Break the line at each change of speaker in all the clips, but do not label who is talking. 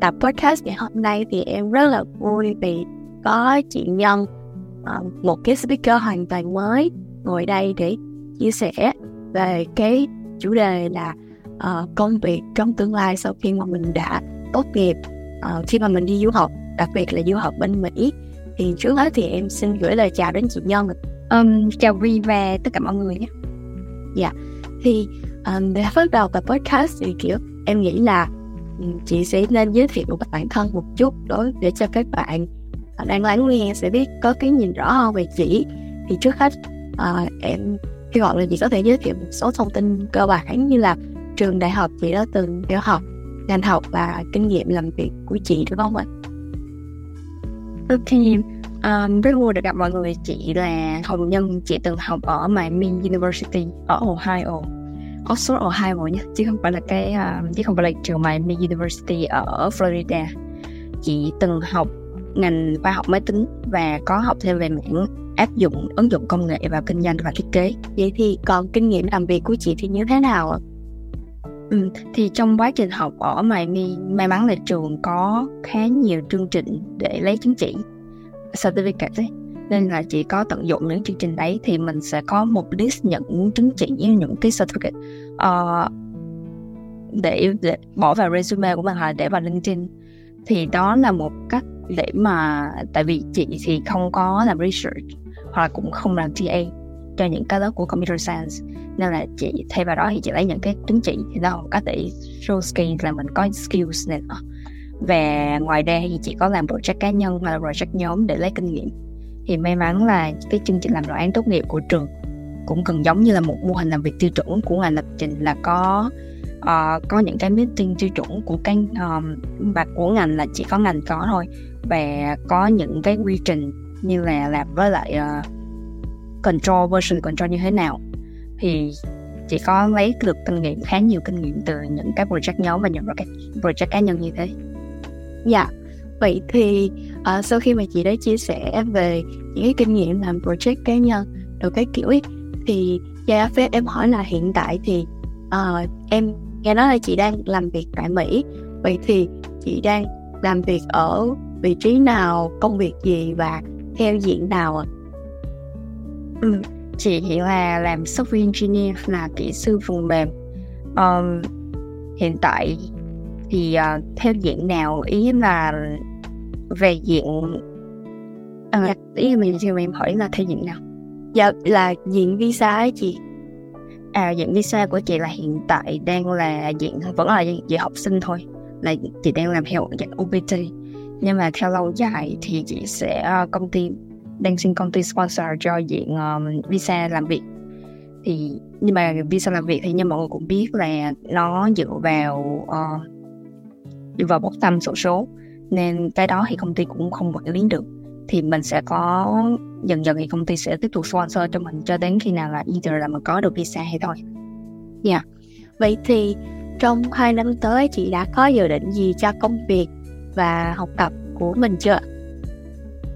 tập podcast ngày hôm nay thì em rất là vui vì có chị Nhân uh, một cái speaker hoàn toàn mới ngồi đây để chia sẻ về cái chủ đề là uh, công việc trong tương lai sau khi mà mình đã tốt nghiệp uh, khi mà mình đi du học đặc biệt là du học bên Mỹ thì trước hết thì em xin gửi lời chào đến chị Nhân
um, chào Vi và tất cả mọi người nhé
dạ yeah. thì um, để bắt đầu tập podcast thì kiểu em nghĩ là chị sẽ nên giới thiệu các bản thân một chút đối để cho các bạn à, đang lắng nghe sẽ biết có cái nhìn rõ hơn về chị thì trước hết à, em hy vọng là chị có thể giới thiệu một số thông tin cơ bản như là trường đại học chị đã từng theo học ngành học và kinh nghiệm làm việc của chị được không ạ?
Ok, um, rất vui được gặp mọi người. Chị là Hồng Nhân, chị từng học ở Miami University ở Ohio Oxford Ohio nhé chứ không phải là cái uh, chứ không phải là trường Miami University ở Florida. Chị từng học ngành khoa học máy tính và có học thêm về mảng áp dụng ứng dụng công nghệ vào kinh doanh và thiết kế.
Vậy thì còn kinh nghiệm làm việc của chị thì như thế nào ạ?
Ừ, thì trong quá trình học ở Miami may mắn là trường có khá nhiều chương trình để lấy chứng chỉ certificate ấy nên là chỉ có tận dụng những chương trình đấy thì mình sẽ có một list những chứng chỉ những cái certificate uh, để, để bỏ vào resume của mình hoặc để vào LinkedIn. Thì đó là một cách để mà tại vì chị thì không có làm research hoặc là cũng không làm TA cho những cái lớp của computer science. Nên là chị thay vào đó thì chị lấy những cái chứng chỉ thì đó là một cách để show skill là mình có skills này và ngoài ra thì chị có làm project cá nhân hoặc là project nhóm để lấy kinh nghiệm thì may mắn là cái chương trình làm đồ án tốt nghiệp của trường cũng cần giống như là một mô hình làm việc tiêu chuẩn của ngành lập trình là có uh, có những cái meeting tiêu chuẩn của cái um, và của ngành là chỉ có ngành có thôi. Và có những cái quy trình như là làm với lại uh, control version control như thế nào. Thì chỉ có lấy được kinh nghiệm khá nhiều kinh nghiệm từ những cái project nhóm và những project, project cá nhân như thế.
Dạ. Vậy thì uh, sau khi mà chị đã chia sẻ về những cái kinh nghiệm làm project cá nhân rồi cái kiểu ấy thì cho phép em hỏi là hiện tại thì uh, em nghe nói là chị đang làm việc tại Mỹ vậy thì chị đang làm việc ở vị trí nào công việc gì và theo diện nào ạ?
Ừ, chị hiện là làm software engineer là kỹ sư phần mềm um, hiện tại thì uh, theo diện nào ý là về diện à, ý mình thì mình hỏi là theo diện nào?
Dạ là diện visa ấy chị.
À diện visa của chị là hiện tại đang là diện vẫn là diện học sinh thôi. Là chị đang làm theo dạng OPT nhưng mà theo lâu dài thì chị sẽ uh, công ty đang xin công ty sponsor cho diện um, visa làm việc. Thì nhưng mà visa làm việc thì như mọi người cũng biết là nó dựa vào uh, dựa vào bốc thăm sổ số nên cái đó thì công ty cũng không quản lý được thì mình sẽ có dần dần thì công ty sẽ tiếp tục sponsor cho mình cho đến khi nào là either là mình có được visa hay thôi.
Dạ. Yeah. Vậy thì trong hai năm tới chị đã có dự định gì cho công việc và học tập của mình chưa?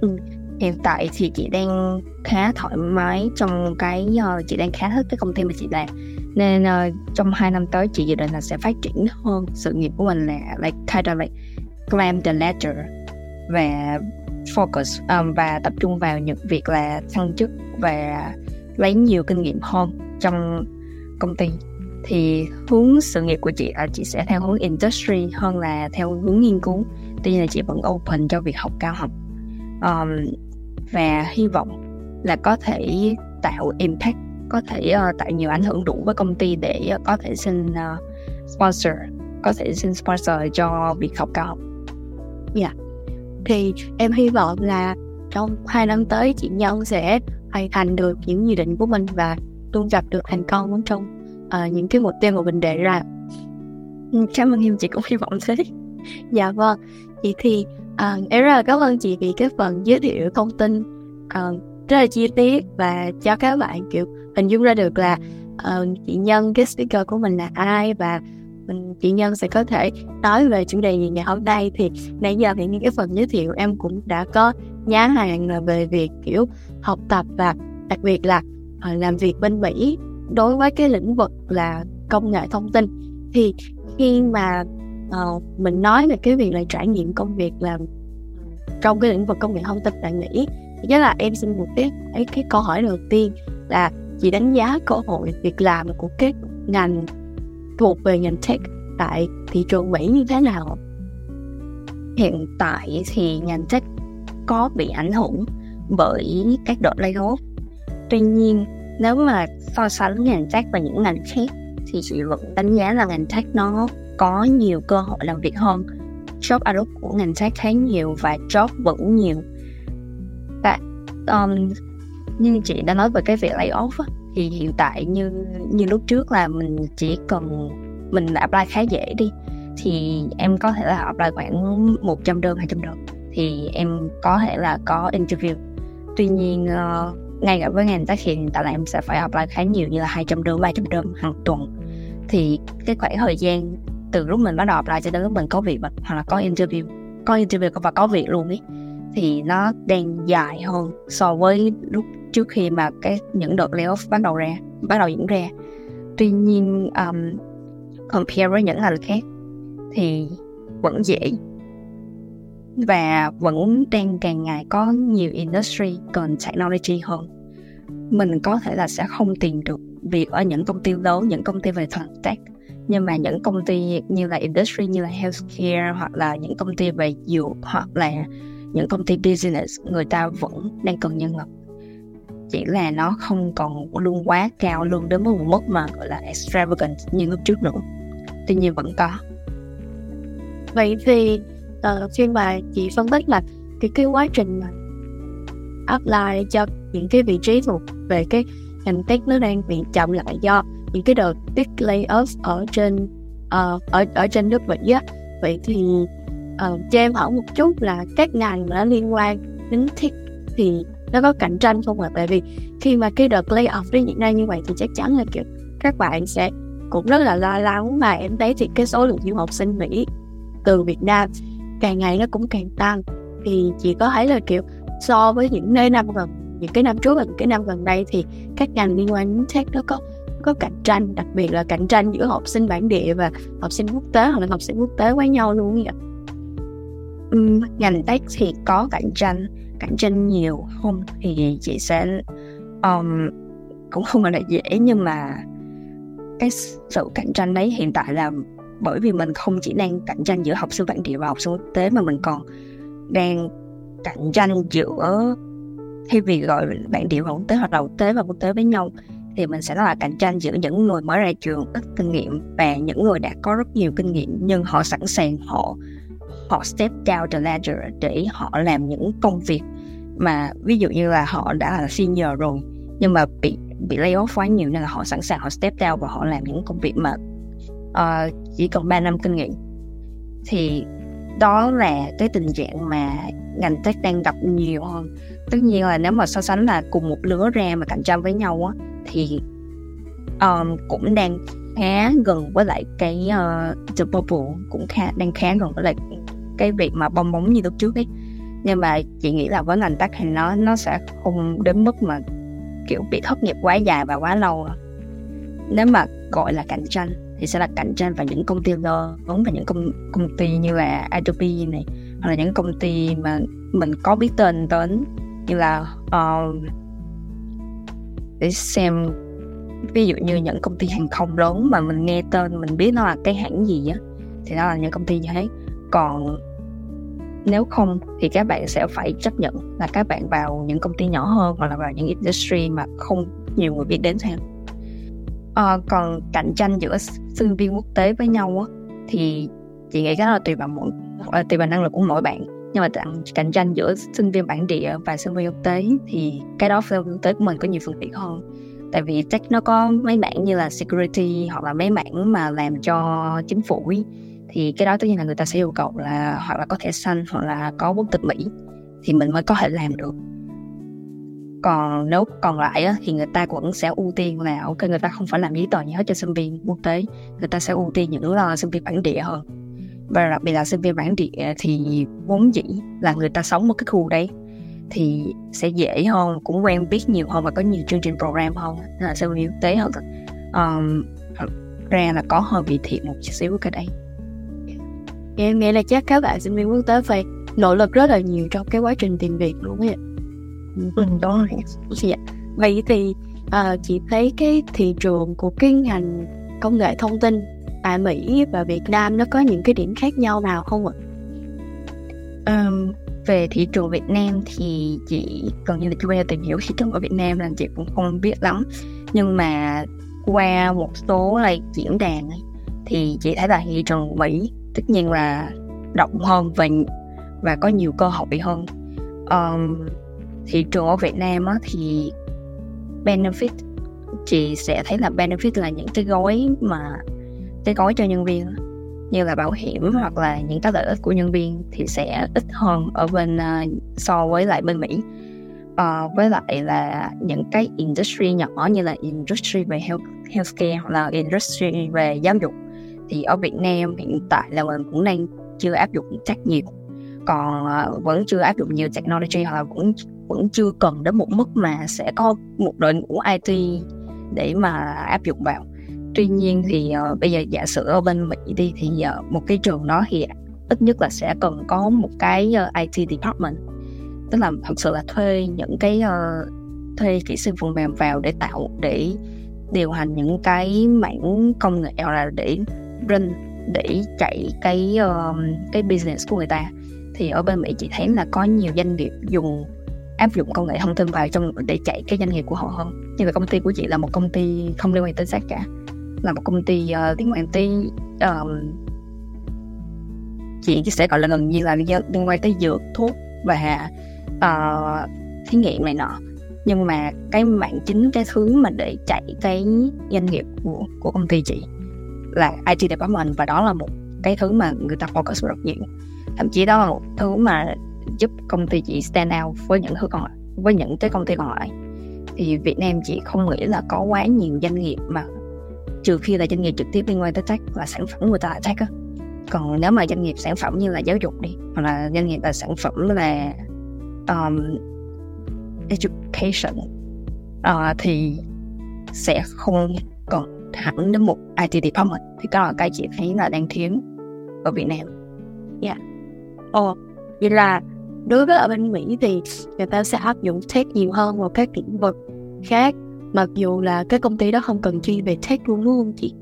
Ừ. Hiện tại thì chị đang khá thoải mái trong cái uh, chị đang khá thích cái công ty mà chị làm nên uh, trong hai năm tới chị dự định là sẽ phát triển hơn sự nghiệp của mình là like kind of like climb the ladder và focus um, và tập trung vào những việc là thăng chức và lấy nhiều kinh nghiệm hơn trong công ty. Thì hướng sự nghiệp của chị là chị sẽ theo hướng industry hơn là theo hướng nghiên cứu. Tuy nhiên là chị vẫn open cho việc học cao học. Um, và hy vọng là có thể tạo impact có thể uh, tạo nhiều ảnh hưởng đủ với công ty để uh, có thể xin uh, sponsor có thể xin sponsor cho việc học cao học.
Dạ. Thì em hy vọng là trong hai năm tới chị Nhân sẽ hoàn thành được những dự định của mình và luôn gặp được thành công trong uh, những cái mục tiêu mà mình đề ra.
Ừ, cảm ơn em chị cũng hy vọng thế.
Dạ vâng. Vậy thì uh, em rất là cảm ơn chị vì cái phần giới thiệu thông tin uh, rất là chi tiết và cho các bạn kiểu hình dung ra được là uh, chị Nhân cái speaker của mình là ai và mình chị Nhân sẽ có thể nói về chủ đề gì ngày hôm nay. Thì nãy giờ thì những cái phần giới thiệu em cũng đã có nhá hàng là về việc kiểu học tập và đặc biệt là ờ, làm việc bên Mỹ đối với cái lĩnh vực là công nghệ thông tin. Thì khi mà uh, mình nói về cái việc là trải nghiệm công việc làm trong cái lĩnh vực công nghệ thông tin tại Mỹ thì chắc là em xin một cái, cái câu hỏi đầu tiên là chị đánh giá cơ hội việc làm của cái ngành thuộc về ngành tech tại thị trường Mỹ như thế nào?
Hiện tại thì ngành tech có bị ảnh hưởng bởi các đợt layoff. Tuy nhiên, nếu mà so sánh ngành tech và những ngành khác thì chị vẫn đánh giá là ngành tech nó có nhiều cơ hội làm việc hơn. Job ad của ngành tech khá nhiều và job vẫn nhiều. Và um, như chị đã nói về cái việc layoff á, thì hiện tại như như lúc trước là mình chỉ cần mình apply khá dễ đi thì em có thể là apply khoảng 100 đơn 200 đơn. Thì em có thể là có interview. Tuy nhiên uh, ngay cả với ngành tác hiện tại là em sẽ phải apply khá nhiều như là 200 đơn 300 đơn hàng tuần. Thì cái khoảng thời gian từ lúc mình bắt đầu apply cho đến lúc mình có việc hoặc là có interview có interview và có việc luôn ấy thì nó đang dài hơn so với lúc trước khi mà cái những đợt layoff bắt đầu ra bắt đầu diễn ra. Tuy nhiên um, compare với những ngành khác thì vẫn dễ và vẫn đang càng ngày có nhiều industry cần technology hơn. Mình có thể là sẽ không tìm được việc ở những công ty lớn những công ty về thuần tech nhưng mà những công ty như là industry như là healthcare hoặc là những công ty về dược hoặc là những công ty business người ta vẫn đang cần nhân lực. Chỉ là nó không còn lương quá cao lương đến một mức mà gọi là extravagant như lúc trước nữa. Tuy nhiên vẫn có.
Vậy thì ờ, uh, khi mà chị phân tích là cái cái quá trình mà apply cho những cái vị trí thuộc về cái ngành tech nó đang bị chậm lại do những cái đợt big layoff ở trên uh, ở ở trên nước Mỹ á. Vậy thì uh, cho em hỏi một chút là các ngành mà liên quan đến thiết thì nó có cạnh tranh không ạ? Tại vì khi mà cái đợt layoff đến hiện nay như vậy thì chắc chắn là kiểu các bạn sẽ cũng rất là lo lắng và em thấy thì cái số lượng du học sinh Mỹ từ Việt Nam càng ngày nó cũng càng tăng thì chỉ có thấy là kiểu so với những nơi năm gần những cái năm trước và những cái năm gần đây thì các ngành liên quan đến tech nó có có cạnh tranh đặc biệt là cạnh tranh giữa học sinh bản địa và học sinh quốc tế hoặc là học sinh quốc tế với nhau luôn vậy
um, ngành tech thì có cạnh tranh cạnh tranh nhiều không thì chị sẽ um, cũng không phải là dễ nhưng mà cái sự cạnh tranh đấy hiện tại là bởi vì mình không chỉ đang cạnh tranh giữa học sinh bản địa và học sinh quốc tế mà mình còn đang cạnh tranh giữa thay vì gọi bản địa và quốc tế hoặc là quốc tế và quốc tế với nhau thì mình sẽ là cạnh tranh giữa những người mới ra trường ít kinh nghiệm và những người đã có rất nhiều kinh nghiệm nhưng họ sẵn sàng họ họ step down the ladder để họ làm những công việc mà ví dụ như là họ đã là senior rồi nhưng mà bị bị lay off quá nhiều nên là họ sẵn sàng họ step down và họ làm những công việc mà uh, chỉ còn 3 năm kinh nghiệm. Thì đó là cái tình trạng mà ngành tech đang gặp nhiều hơn. Tất nhiên là nếu mà so sánh là cùng một lứa ra mà cạnh tranh với nhau á thì um, cũng đang khá gần với lại cái ờ, uh, the bubble cũng khá đang khá gần với lại cái việc mà bong bóng như lúc trước ấy. Nhưng mà chị nghĩ là với ngành tech thì nó nó sẽ không đến mức mà kiểu bị thất nghiệp quá dài và quá lâu à. nếu mà gọi là cạnh tranh thì sẽ là cạnh tranh vào những công ty lớn và những công công ty như là Adobe này hoặc là những công ty mà mình có biết tên đến như là uh, để xem ví dụ như những công ty hàng không lớn mà mình nghe tên mình biết nó là cái hãng gì á thì nó là những công ty như thế còn nếu không thì các bạn sẽ phải chấp nhận là các bạn vào những công ty nhỏ hơn hoặc là vào những industry mà không nhiều người biết đến theo. À, còn cạnh tranh giữa sinh viên quốc tế với nhau á, thì chị nghĩ cái đó là tùy vào mỗi ờ, tùy vào năng lực của mỗi bạn. Nhưng mà cạnh tranh giữa sinh viên bản địa và sinh viên quốc tế thì cái đó sinh viên quốc tế của mình có nhiều phương tiện hơn. Tại vì tech nó có mấy mảng như là security hoặc là mấy mảng mà làm cho chính phủ ý, thì cái đó tất nhiên là người ta sẽ yêu cầu là hoặc là có thẻ xanh hoặc là có quốc tịch Mỹ thì mình mới có thể làm được. Còn nếu còn lại á, thì người ta cũng sẽ ưu tiên là ok người ta không phải làm giấy tờ gì hết cho sinh viên quốc tế người ta sẽ ưu tiên những là sinh viên bản địa hơn. Và đặc biệt là sinh viên bản địa thì vốn dĩ là người ta sống một cái khu đấy thì sẽ dễ hơn cũng quen biết nhiều hơn và có nhiều chương trình program hơn là sinh viên quốc tế hơn. Um, ra là có hơi bị thiệt một chút xíu cái đấy
em nghĩ là chắc các bạn sinh viên quốc tế phải nỗ lực rất là nhiều trong cái quá trình tìm việc luôn ấy
ừ, đó
dạ. vậy thì uh, chị thấy cái thị trường của cái ngành công nghệ thông tin tại Mỹ và Việt Nam nó có những cái điểm khác nhau nào không ạ?
Um, về thị trường Việt Nam thì chị gần như là chưa bao giờ tìm hiểu thị trường ở Việt Nam nên chị cũng không biết lắm nhưng mà qua một số like, diễn đàn thì chị thấy là thị trường Mỹ tất nhiên là rộng hơn và và có nhiều cơ hội hơn. Um, thị trường ở Việt Nam á, thì benefit chị sẽ thấy là benefit là những cái gói mà cái gói cho nhân viên như là bảo hiểm hoặc là những cái lợi ích của nhân viên thì sẽ ít hơn ở bên uh, so với lại bên Mỹ. Uh, với lại là những cái industry nhỏ như là industry về health healthcare hoặc là industry về giáo dục thì ở Việt Nam hiện tại là mình cũng đang chưa áp dụng chắc nhiều. Còn uh, vẫn chưa áp dụng nhiều technology hoặc là vẫn vẫn chưa cần đến một mức mà sẽ có một đội ngũ IT để mà áp dụng vào. Tuy nhiên thì uh, bây giờ giả sử ở bên Mỹ đi thì uh, một cái trường đó thì ít nhất là sẽ cần có một cái uh, IT department. Tức là thật sự là thuê những cái uh, thuê kỹ sư phần mềm vào để tạo để điều hành những cái mảng công nghệ hoặc là để run để chạy cái uh, cái business của người ta. Thì ở bên Mỹ chị thấy là có nhiều doanh nghiệp dùng áp dụng công nghệ thông tin vào trong để chạy cái doanh nghiệp của họ hơn. Như là công ty của chị là một công ty không liên quan tới sách cả. Là một công ty ờ, uh, tiếng quan um, chị sẽ gọi là gần như là liên quan tới dược thuốc và uh, thí nghiệm này nọ. Nhưng mà cái mạng chính cái thứ mà để chạy cái doanh nghiệp của của công ty chị là IT department và đó là một cái thứ mà người ta focus rất nhiều. Thậm chí đó là một thứ mà giúp công ty chị stand out với những thứ còn lại với những cái công ty còn lại. Thì Việt Nam chị không nghĩ là có quá nhiều doanh nghiệp mà trừ khi là doanh nghiệp trực tiếp liên quan tới tech là sản phẩm người ta là tech á. Còn nếu mà doanh nghiệp sản phẩm như là giáo dục đi hoặc là doanh nghiệp là sản phẩm là um, education uh, thì sẽ không hẳn đến một IT department thì đó là cái chị thấy là đang thiếu ở Việt Nam.
Dạ. Yeah. Ồ, vậy là đối với ở bên Mỹ thì người ta sẽ áp dụng tech nhiều hơn vào các lĩnh vực khác mặc dù là cái công ty đó không cần chuyên về tech luôn đúng không chị?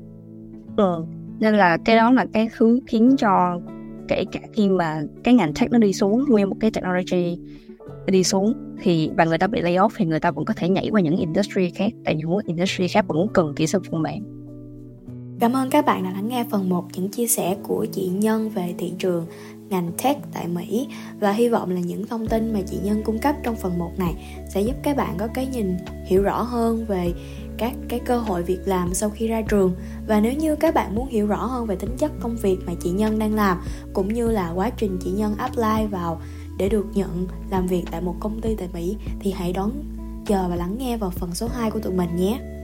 Ừ. Nên là cái đó là cái thứ khiến cho kể cả khi mà cái ngành tech nó đi xuống nguyên một cái technology đi xuống, thì và người ta bị lay off thì người ta vẫn có thể nhảy qua những industry khác, tại những industry khác vẫn cần kỹ sư phần mềm
Cảm ơn các bạn đã lắng nghe phần 1 những chia sẻ của chị Nhân về thị trường ngành tech tại Mỹ, và hy vọng là những thông tin mà chị Nhân cung cấp trong phần 1 này sẽ giúp các bạn có cái nhìn hiểu rõ hơn về các cái cơ hội việc làm sau khi ra trường. Và nếu như các bạn muốn hiểu rõ hơn về tính chất công việc mà chị Nhân đang làm, cũng như là quá trình chị Nhân apply vào để được nhận làm việc tại một công ty tại Mỹ thì hãy đón, chờ và lắng nghe vào phần số 2 của tụi mình nhé.